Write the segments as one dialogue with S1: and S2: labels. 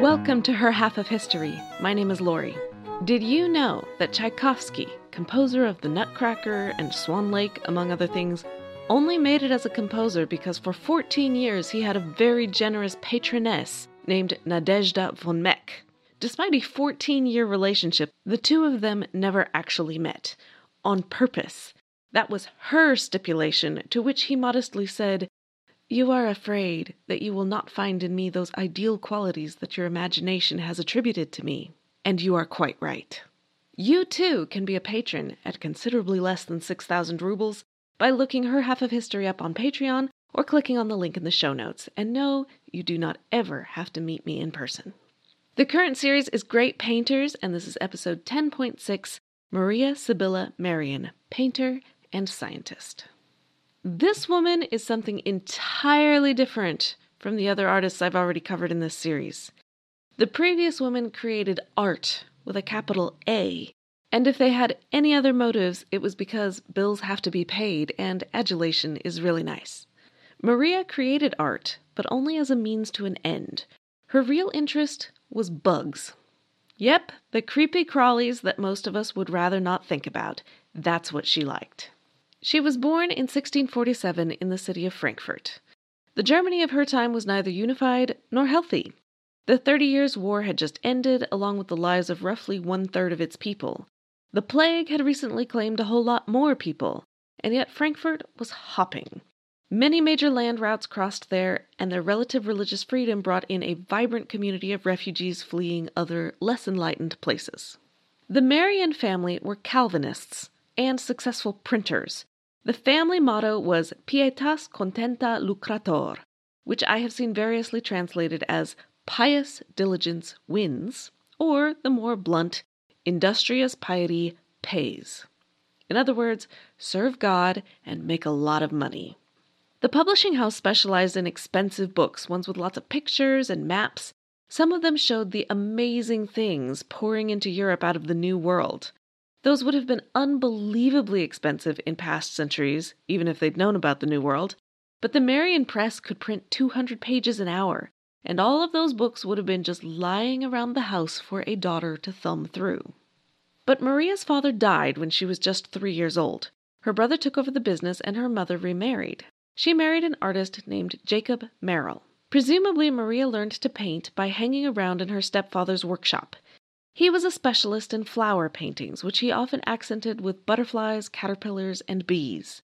S1: Welcome to Her Half of History. My name is Lori. Did you know that Tchaikovsky, composer of The Nutcracker and Swan Lake, among other things, only made it as a composer because for 14 years he had a very generous patroness named Nadezhda von Meck. Despite a 14 year relationship, the two of them never actually met. On purpose. That was her stipulation, to which he modestly said, You are afraid that you will not find in me those ideal qualities that your imagination has attributed to me. And you are quite right. You too can be a patron at considerably less than 6,000 rubles by looking her half of history up on Patreon or clicking on the link in the show notes. And no, you do not ever have to meet me in person. The current series is Great Painters, and this is episode 10.6 Maria Sibylla Merian, painter and scientist. This woman is something entirely different from the other artists I've already covered in this series. The previous woman created art with a capital A and if they had any other motives, it was because bills have to be paid and adulation is really nice. Maria created art, but only as a means to an end. Her real interest was bugs. Yep, the creepy crawlies that most of us would rather not think about. That's what she liked. She was born in 1647 in the city of Frankfurt. The Germany of her time was neither unified nor healthy. The Thirty Years' War had just ended, along with the lives of roughly one third of its people. The plague had recently claimed a whole lot more people, and yet Frankfurt was hopping. Many major land routes crossed there, and their relative religious freedom brought in a vibrant community of refugees fleeing other, less enlightened places. The Merian family were Calvinists and successful printers. The family motto was Pietas contenta lucrator, which I have seen variously translated as pious diligence wins, or the more blunt, Industrious piety pays. In other words, serve God and make a lot of money. The publishing house specialized in expensive books, ones with lots of pictures and maps. Some of them showed the amazing things pouring into Europe out of the New World. Those would have been unbelievably expensive in past centuries, even if they'd known about the New World. But the Merian press could print 200 pages an hour, and all of those books would have been just lying around the house for a daughter to thumb through. But Maria's father died when she was just three years old. Her brother took over the business and her mother remarried. She married an artist named Jacob Marrel. Presumably, Maria learned to paint by hanging around in her stepfather's workshop. He was a specialist in flower paintings, which he often accented with butterflies, caterpillars, and bees.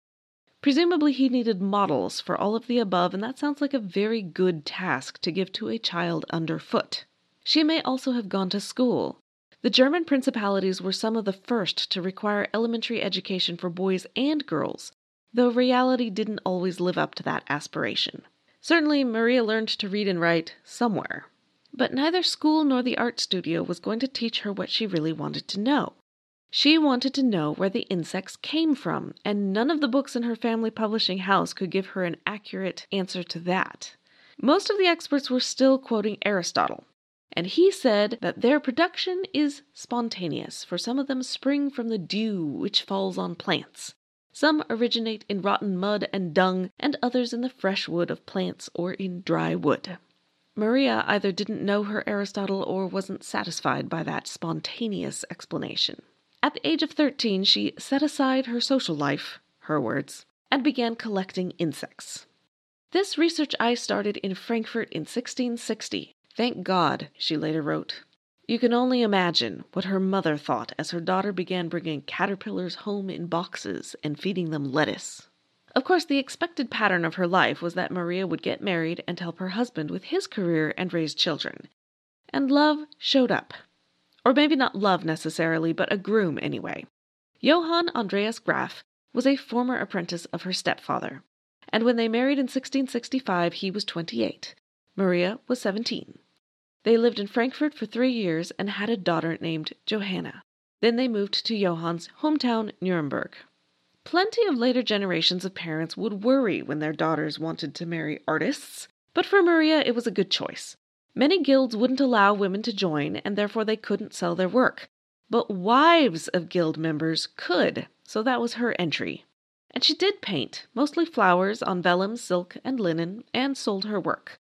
S1: Presumably, he needed models for all of the above, and that sounds like a very good task to give to a child underfoot. She may also have gone to school. The German principalities were some of the first to require elementary education for boys and girls, though reality didn't always live up to that aspiration. Certainly, Maria learned to read and write somewhere. But neither school nor the art studio was going to teach her what she really wanted to know. She wanted to know where the insects came from, and none of the books in her family publishing house could give her an accurate answer to that. Most of the experts were still quoting Aristotle, and he said that their production is spontaneous, for some of them spring from the dew which falls on plants. Some originate in rotten mud and dung, and others in the fresh wood of plants or in dry wood. Maria either didn't know her Aristotle or wasn't satisfied by that spontaneous explanation. At the age of 13, she set aside her social life, her words, and began collecting insects. This research I started in Frankfurt in 1660. Thank God, she later wrote. You can only imagine what her mother thought as her daughter began bringing caterpillars home in boxes and feeding them lettuce. Of course, the expected pattern of her life was that Maria would get married and help her husband with his career and raise children. And love showed up. Or maybe not love necessarily, but a groom anyway. Johann Andreas Graf was a former apprentice of her stepfather, and when they married in 1665, he was 28. Maria was 17. They lived in Frankfurt for three years and had a daughter named Johanna. Then they moved to Johann's hometown, Nuremberg. Plenty of later generations of parents would worry when their daughters wanted to marry artists, but for Maria it was a good choice. Many guilds wouldn't allow women to join, and therefore they couldn't sell their work. But wives of guild members could, so that was her entry. And she did paint, mostly flowers, on vellum, silk, and linen, and sold her work.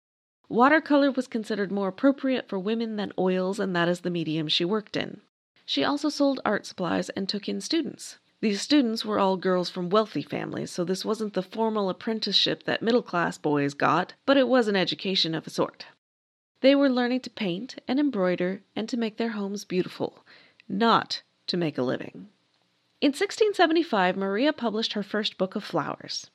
S1: Watercolor was considered more appropriate for women than oils, and that is the medium she worked in. She also sold art supplies and took in students. These students were all girls from wealthy families, so this wasn't the formal apprenticeship that middle class boys got, but it was an education of a sort. They were learning to paint and embroider and to make their homes beautiful, not to make a living. In 1675, Maria published her first book of flowers.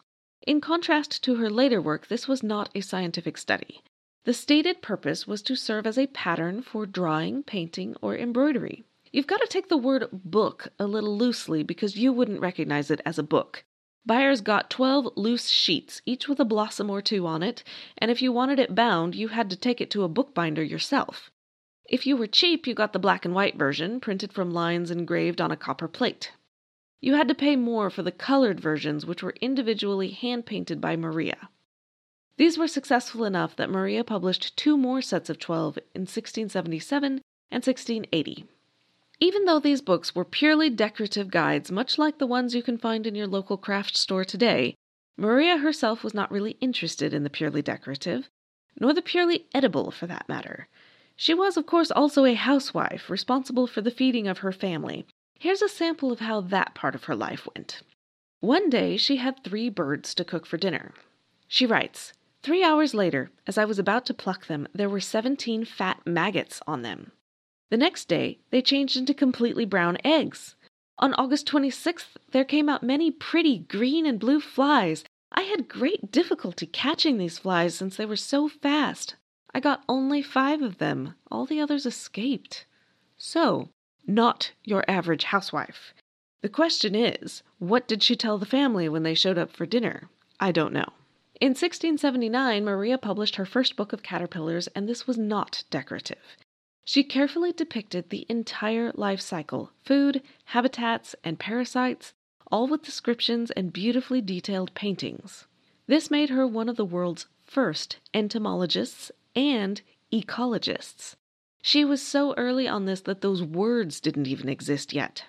S1: In contrast to her later work, this was not a scientific study. The stated purpose was to serve as a pattern for drawing, painting, or embroidery. You've got to take the word book a little loosely because you wouldn't recognize it as a book. Buyers got 12 loose sheets, each with a blossom or two on it, and if you wanted it bound, you had to take it to a bookbinder yourself. If you were cheap, you got the black and white version, printed from lines engraved on a copper plate. You had to pay more for the colored versions, which were individually hand painted by Maria. These were successful enough that Maria published two more sets of 12 in 1677 and 1680. Even though these books were purely decorative guides, much like the ones you can find in your local craft store today, Maria herself was not really interested in the purely decorative, nor the purely edible for that matter. She was, of course, also a housewife, responsible for the feeding of her family. Here's a sample of how that part of her life went. One day she had three birds to cook for dinner. She writes, Three hours later, as I was about to pluck them, there were seventeen fat maggots on them. The next day, they changed into completely brown eggs. On August 26th, there came out many pretty green and blue flies. I had great difficulty catching these flies since they were so fast. I got only five of them. All the others escaped. So, not your average housewife. The question is, what did she tell the family when they showed up for dinner? I don't know. In 1679, Maria published her first book of caterpillars, and this was not decorative. She carefully depicted the entire life cycle food, habitats, and parasites, all with descriptions and beautifully detailed paintings. This made her one of the world's first entomologists and ecologists. She was so early on this that those words didn't even exist yet.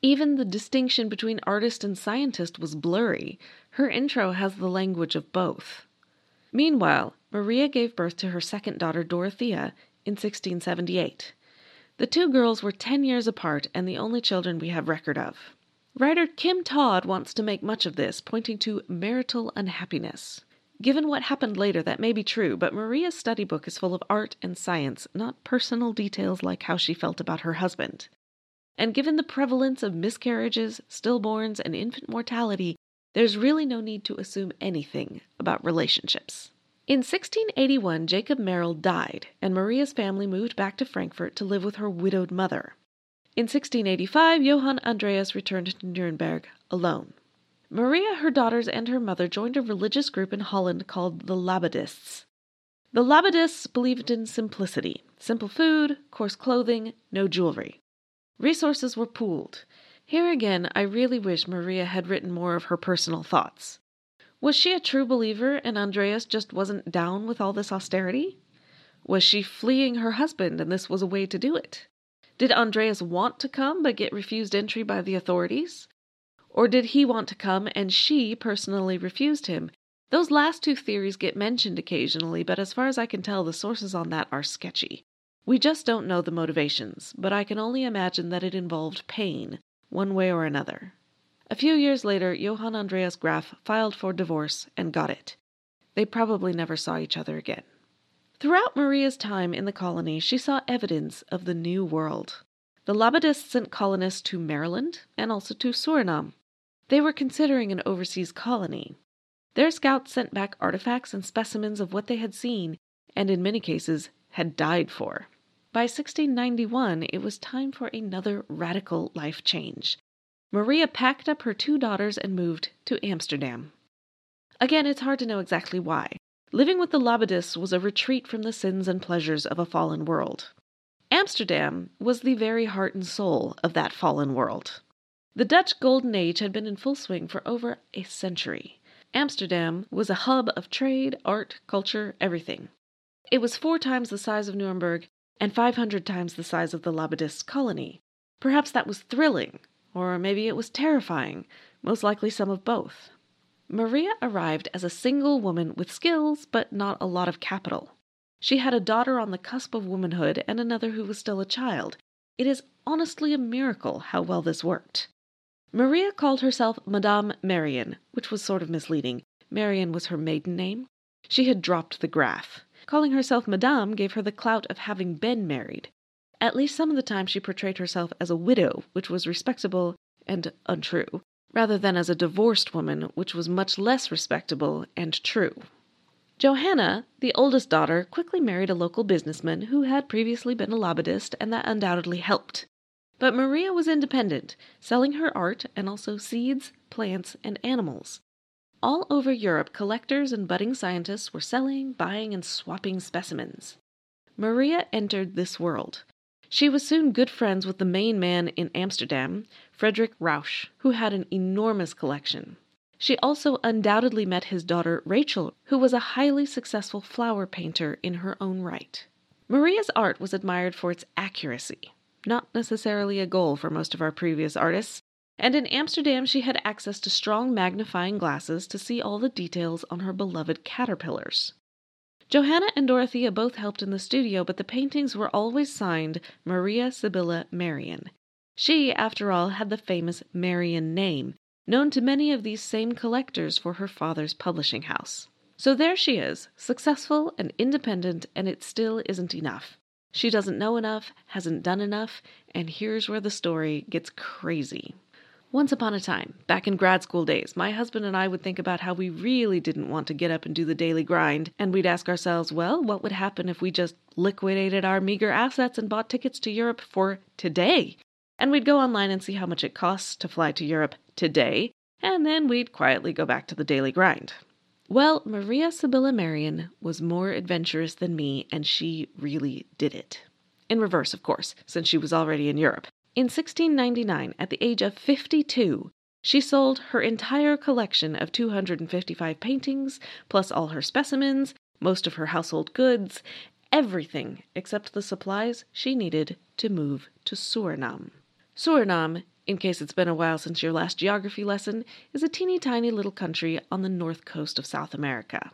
S1: Even the distinction between artist and scientist was blurry. Her intro has the language of both. Meanwhile, Maria gave birth to her second daughter, Dorothea, in 1678. The two girls were 10 years apart and the only children we have record of. Writer Kim Todd wants to make much of this, pointing to marital unhappiness. Given what happened later, that may be true, but Maria's study book is full of art and science, not personal details like how she felt about her husband. And given the prevalence of miscarriages, stillborns, and infant mortality, there's really no need to assume anything about relationships. In 1681, Jacob Marrel died, and Maria's family moved back to Frankfurt to live with her widowed mother. In 1685, Johann Andreas returned to Nuremberg alone. Maria, her daughters, and her mother joined a religious group in Holland called the Labadists. The Labadists believed in simplicity simple food, coarse clothing, no jewelry. Resources were pooled. Here again, I really wish Maria had written more of her personal thoughts. Was she a true believer and Andreas just wasn't down with all this austerity? Was she fleeing her husband and this was a way to do it? Did Andreas want to come but get refused entry by the authorities? Or did he want to come and she personally refused him? Those last two theories get mentioned occasionally, but as far as I can tell, the sources on that are sketchy. We just don't know the motivations, but I can only imagine that it involved pain, one way or another. A few years later, Johann Andreas Graf filed for divorce and got it. They probably never saw each other again. Throughout Maria's time in the colony, she saw evidence of the New World. The Labadists sent colonists to Maryland and also to Suriname. They were considering an overseas colony. Their scouts sent back artifacts and specimens of what they had seen, and in many cases had died for. By 1691, it was time for another radical life change. Maria packed up her two daughters and moved to Amsterdam. Again, it's hard to know exactly why. Living with the Labadists was a retreat from the sins and pleasures of a fallen world. Amsterdam was the very heart and soul of that fallen world. The Dutch Golden Age had been in full swing for over a century. Amsterdam was a hub of trade, art, culture, everything. It was four times the size of Nuremberg and 500 times the size of the Labadist colony. Perhaps that was thrilling, or maybe it was terrifying, most likely some of both. Maria arrived as a single woman with skills but not a lot of capital. She had a daughter on the cusp of womanhood and another who was still a child. It is honestly a miracle how well this worked. Maria called herself Madame Merian, which was sort of misleading. Merian was her maiden name. She had dropped the Graf. Calling herself Madame gave her the clout of having been married. At least some of the time she portrayed herself as a widow, which was respectable and untrue, rather than as a divorced woman, which was much less respectable and true. Johanna, the oldest daughter, quickly married a local businessman who had previously been a Labadist, and that undoubtedly helped. But Maria was independent, selling her art and also seeds, plants, and animals. All over Europe, collectors and budding scientists were selling, buying, and swapping specimens. Maria entered this world. She was soon good friends with the main man in Amsterdam, Frederick Ruysch, who had an enormous collection. She also undoubtedly met his daughter Rachel, who was a highly successful flower painter in her own right. Maria's art was admired for its accuracy not necessarily a goal for most of our previous artists, and in Amsterdam she had access to strong magnifying glasses to see all the details on her beloved caterpillars. Johanna and Dorothea both helped in the studio, but the paintings were always signed Maria Sibylla Merian. She, after all, had the famous Merian name, known to many of these same collectors for her father's publishing house. So there she is, successful and independent, and it still isn't enough. She doesn't know enough, hasn't done enough, and here's where the story gets crazy. Once upon a time, back in grad school days, my husband and I would think about how we really didn't want to get up and do the daily grind, and we'd ask ourselves, well, what would happen if we just liquidated our meager assets and bought tickets to Europe for today? And we'd go online and see how much it costs to fly to Europe today, and then we'd quietly go back to the daily grind. Well, Maria Sibylla Merian was more adventurous than me, and she really did it. In reverse, of course, since she was already in Europe. In 1699, at the age of 52, she sold her entire collection of 255 paintings, plus all her specimens, most of her household goods, everything except the supplies she needed to move to Suriname. Suriname in case it's been a while since your last geography lesson, is a teeny tiny little country on the north coast of South America.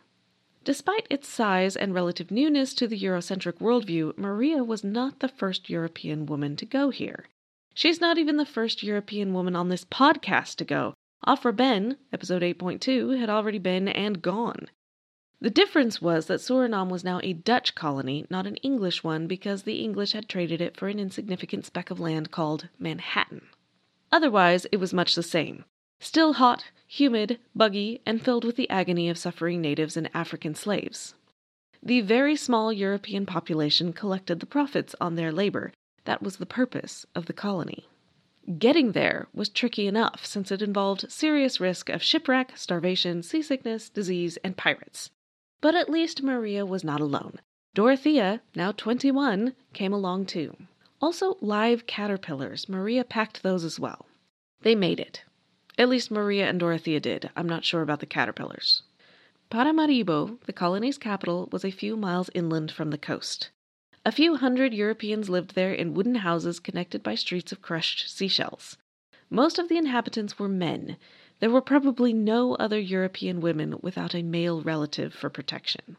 S1: Despite its size and relative newness to the Eurocentric worldview, Maria was not the first European woman to go here. She's not even the first European woman on this podcast to go. Aphra Behn, episode 8.2, had already been and gone. The difference was that Suriname was now a Dutch colony, not an English one, because the English had traded it for an insignificant speck of land called Manhattan. Otherwise, it was much the same. Still hot, humid, buggy, and filled with the agony of suffering natives and African slaves. The very small European population collected the profits on their labor. That was the purpose of the colony. Getting there was tricky enough since it involved serious risk of shipwreck, starvation, seasickness, disease, and pirates. But at least Maria was not alone. Dorothea, now 21, came along too. Also, live caterpillars. Maria packed those as well. They made it. At least Maria and Dorothea did. I'm not sure about the caterpillars. Paramaribo, the colony's capital, was a few miles inland from the coast. A few hundred Europeans lived there in wooden houses connected by streets of crushed seashells. Most of the inhabitants were men. There were probably no other European women without a male relative for protection.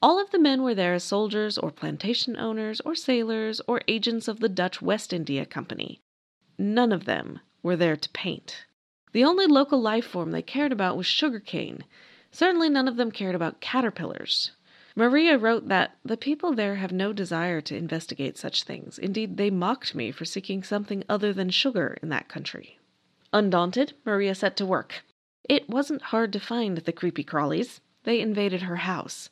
S1: All of the men were there as soldiers or plantation owners or sailors or agents of the Dutch West India Company. None of them were there to paint. The only local life form they cared about was sugar cane. Certainly none of them cared about caterpillars. Maria wrote that the people there have no desire to investigate such things. Indeed, they mocked me for seeking something other than sugar in that country. Undaunted, Maria set to work. It wasn't hard to find the creepy crawlies. They invaded her house.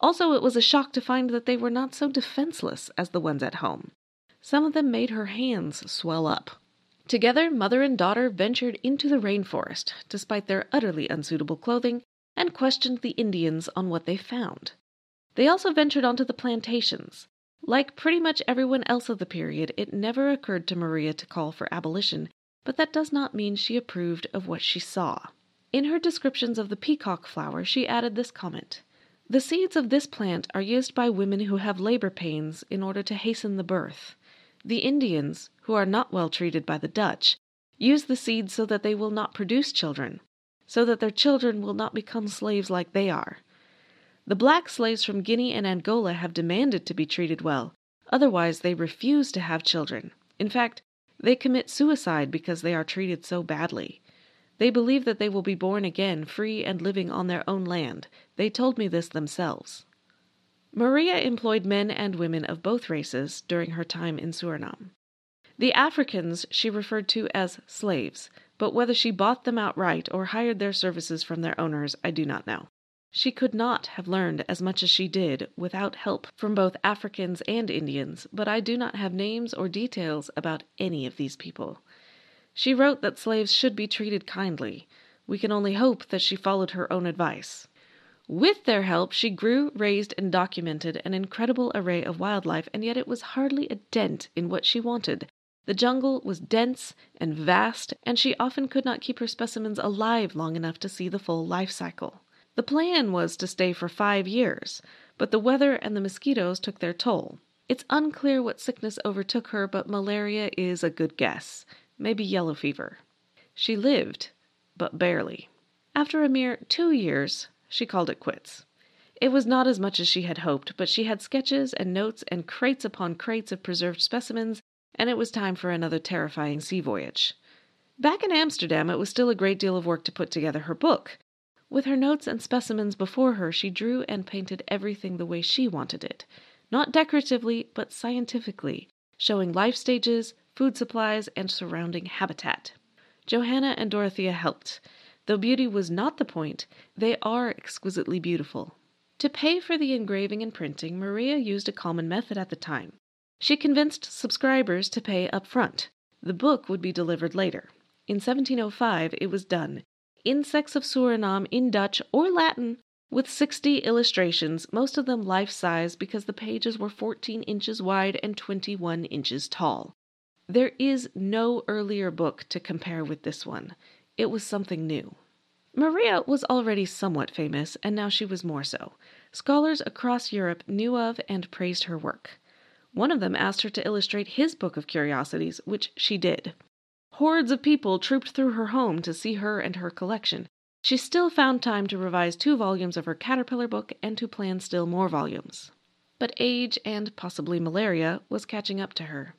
S1: Also, it was a shock to find that they were not so defenseless as the ones at home. Some of them made her hands swell up. Together, mother and daughter ventured into the rainforest, despite their utterly unsuitable clothing, and questioned the Indians on what they found. They also ventured onto the plantations. Like pretty much everyone else of the period, it never occurred to Maria to call for abolition, but that does not mean she approved of what she saw. In her descriptions of the peacock flower, she added this comment the seeds of this plant are used by women who have labor pains in order to hasten the birth. The Indians, who are not well treated by the Dutch, use the seeds so that they will not produce children, so that their children will not become slaves like they are. The black slaves from Guinea and Angola have demanded to be treated well, otherwise, they refuse to have children. In fact, they commit suicide because they are treated so badly. They believe that they will be born again, free and living on their own land. They told me this themselves. Maria employed men and women of both races during her time in Suriname. The Africans she referred to as slaves, but whether she bought them outright or hired their services from their owners, I do not know. She could not have learned as much as she did without help from both Africans and Indians, but I do not have names or details about any of these people. She wrote that slaves should be treated kindly. We can only hope that she followed her own advice. With their help, she grew, raised, and documented an incredible array of wildlife, and yet it was hardly a dent in what she wanted. The jungle was dense and vast, and she often could not keep her specimens alive long enough to see the full life cycle. The plan was to stay for five years, but the weather and the mosquitoes took their toll. It's unclear what sickness overtook her, but malaria is a good guess. Maybe yellow fever. She lived, but barely. After a mere two years, she called it quits. It was not as much as she had hoped, but she had sketches and notes and crates upon crates of preserved specimens, and it was time for another terrifying sea voyage. Back in Amsterdam, it was still a great deal of work to put together her book. With her notes and specimens before her, she drew and painted everything the way she wanted it, not decoratively, but scientifically, showing life stages, food supplies, and surrounding habitat. Johanna and Dorothea helped. Though beauty was not the point, they are exquisitely beautiful. To pay for the engraving and printing, Maria used a common method at the time. She convinced subscribers to pay up front. The book would be delivered later. In 1705, it was done, Insects of Suriname in Dutch or Latin, with 60 illustrations, most of them life size because the pages were 14 inches wide and 21 inches tall. There is no earlier book to compare with this one. It was something new. Maria was already somewhat famous, and now she was more so. Scholars across Europe knew of and praised her work. One of them asked her to illustrate his book of curiosities, which she did. Hordes of people trooped through her home to see her and her collection. She still found time to revise two volumes of her caterpillar book and to plan still more volumes. But age and possibly malaria was catching up to her.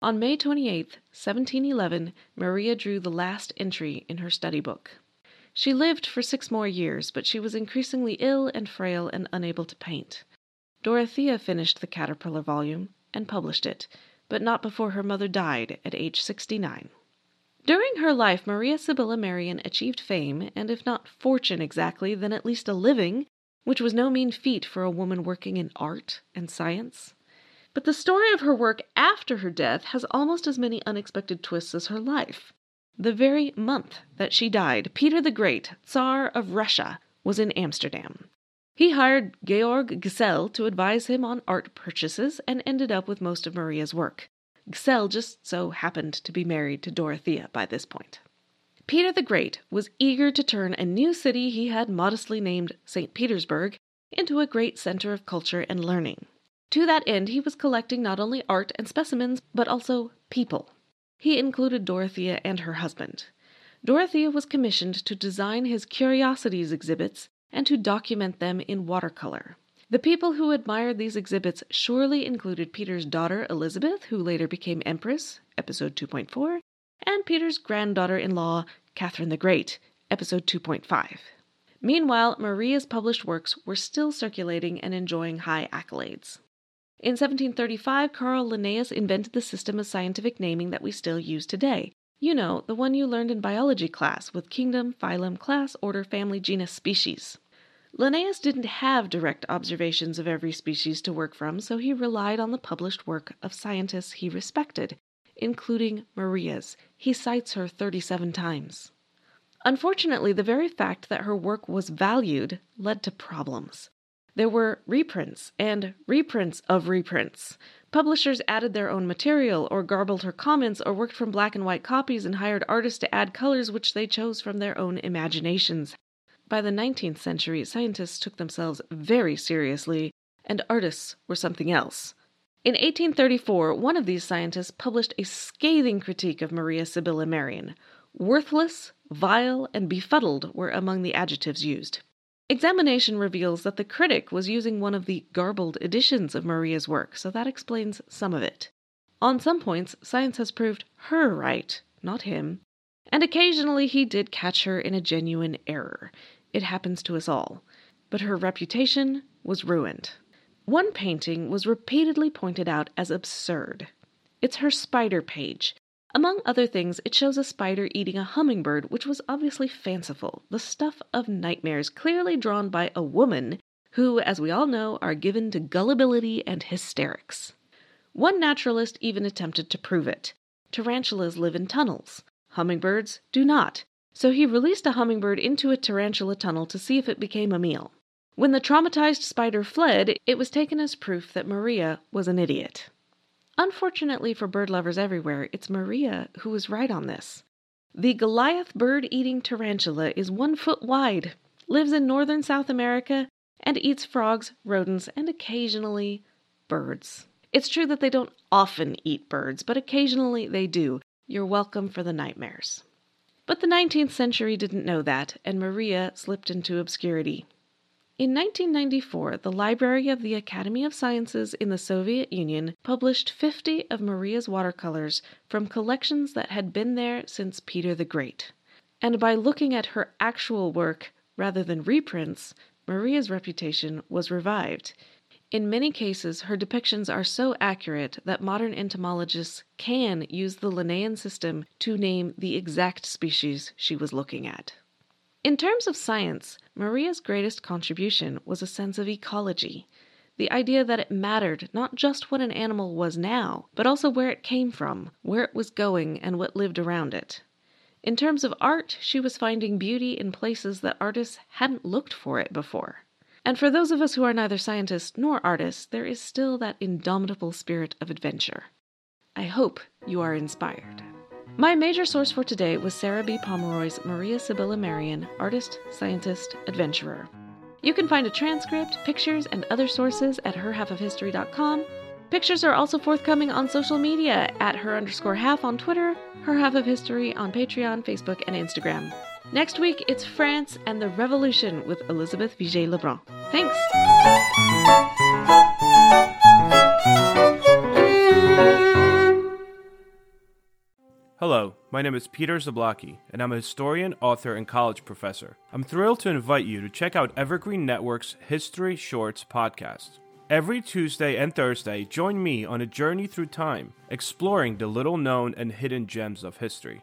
S1: On May 28, 1711, Maria drew the last entry in her study book. She lived for six more years, but she was increasingly ill and frail and unable to paint. Dorothea finished the caterpillar volume and published it, but not before her mother died at age 69. During her life, Maria Sibylla Merian achieved fame, and if not fortune exactly, then at least a living, which was no mean feat for a woman working in art and science. But the story of her work after her death has almost as many unexpected twists as her life. The very month that she died, Peter the Great, Tsar of Russia, was in Amsterdam. He hired Georg Gsell to advise him on art purchases and ended up with most of Maria's work. Gsell just so happened to be married to Dorothea by this point. Peter the Great was eager to turn a new city he had modestly named St. Petersburg into a great center of culture and learning. To that end, he was collecting not only art and specimens, but also people. He included Dorothea and her husband. Dorothea was commissioned to design his curiosities exhibits and to document them in watercolor. The people who admired these exhibits surely included Peter's daughter Elizabeth, who later became Empress, episode 2.4, and Peter's granddaughter in law, Catherine the Great, episode 2.5. Meanwhile, Maria's published works were still circulating and enjoying high accolades. In 1735, Carl Linnaeus invented the system of scientific naming that we still use today. You know, the one you learned in biology class with kingdom, phylum, class, order, family, genus, species. Linnaeus didn't have direct observations of every species to work from, so he relied on the published work of scientists he respected, including Maria's. He cites her 37 times. Unfortunately, the very fact that her work was valued led to problems. There were reprints and reprints of reprints. Publishers added their own material, or garbled her comments, or worked from black and white copies and hired artists to add colors which they chose from their own imaginations. By the 19th century, scientists took themselves very seriously, and artists were something else. In 1834, one of these scientists published a scathing critique of Maria Sibylla Merian. Worthless, vile, and befuddled were among the adjectives used. Examination reveals that the critic was using one of the garbled editions of Maria's work, so that explains some of it. On some points, science has proved her right, not him, and occasionally he did catch her in a genuine error. It happens to us all. But her reputation was ruined. One painting was repeatedly pointed out as absurd. It's her spider page, among other things, it shows a spider eating a hummingbird, which was obviously fanciful, the stuff of nightmares, clearly drawn by a woman who, as we all know, are given to gullibility and hysterics. One naturalist even attempted to prove it. Tarantulas live in tunnels, hummingbirds do not, so he released a hummingbird into a tarantula tunnel to see if it became a meal. When the traumatized spider fled, it was taken as proof that Maria was an idiot. Unfortunately for bird lovers everywhere, it's Maria who is right on this. The Goliath bird eating tarantula is one foot wide, lives in northern South America, and eats frogs, rodents, and occasionally birds. It's true that they don't often eat birds, but occasionally they do. You're welcome for the nightmares. But the 19th century didn't know that, and Maria slipped into obscurity. In 1994, the Library of the Academy of Sciences in the Soviet Union published 50 of Maria's watercolors from collections that had been there since Peter the Great. And by looking at her actual work rather than reprints, Maria's reputation was revived. In many cases, her depictions are so accurate that modern entomologists can use the Linnaean system to name the exact species she was looking at. In terms of science, Maria's greatest contribution was a sense of ecology the idea that it mattered not just what an animal was now, but also where it came from, where it was going, and what lived around it. In terms of art, she was finding beauty in places that artists hadn't looked for it before. And for those of us who are neither scientists nor artists, there is still that indomitable spirit of adventure. I hope you are inspired. My major source for today was Sarah B. Pomeroy's Maria Sibylla Merian, artist, scientist, adventurer. You can find a transcript, pictures, and other sources at herhalfofhistory.com. Pictures are also forthcoming on social media at her underscore half on Twitter, her half of history on Patreon, Facebook, and Instagram. Next week, it's France and the Revolution with Elizabeth Vigée Lebrun. Thanks!
S2: Hello, my name is Peter Zablocki, and I'm a historian, author, and college professor. I'm thrilled to invite you to check out Evergreen Network's History Shorts podcast. Every Tuesday and Thursday, join me on a journey through time, exploring the little known and hidden gems of history.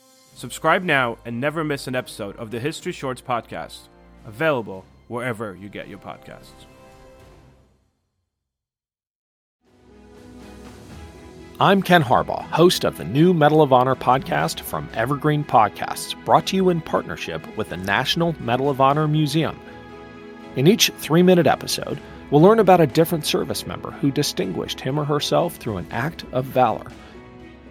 S2: Subscribe now and never miss an episode of the History Shorts podcast, available wherever you get your podcasts.
S3: I'm Ken Harbaugh, host of the new Medal of Honor podcast from Evergreen Podcasts, brought to you in partnership with the National Medal of Honor Museum. In each three minute episode, we'll learn about a different service member who distinguished him or herself through an act of valor.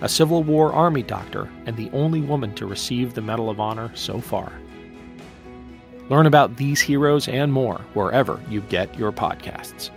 S3: a Civil War Army doctor and the only woman to receive the Medal of Honor so far. Learn about these heroes and more wherever you get your podcasts.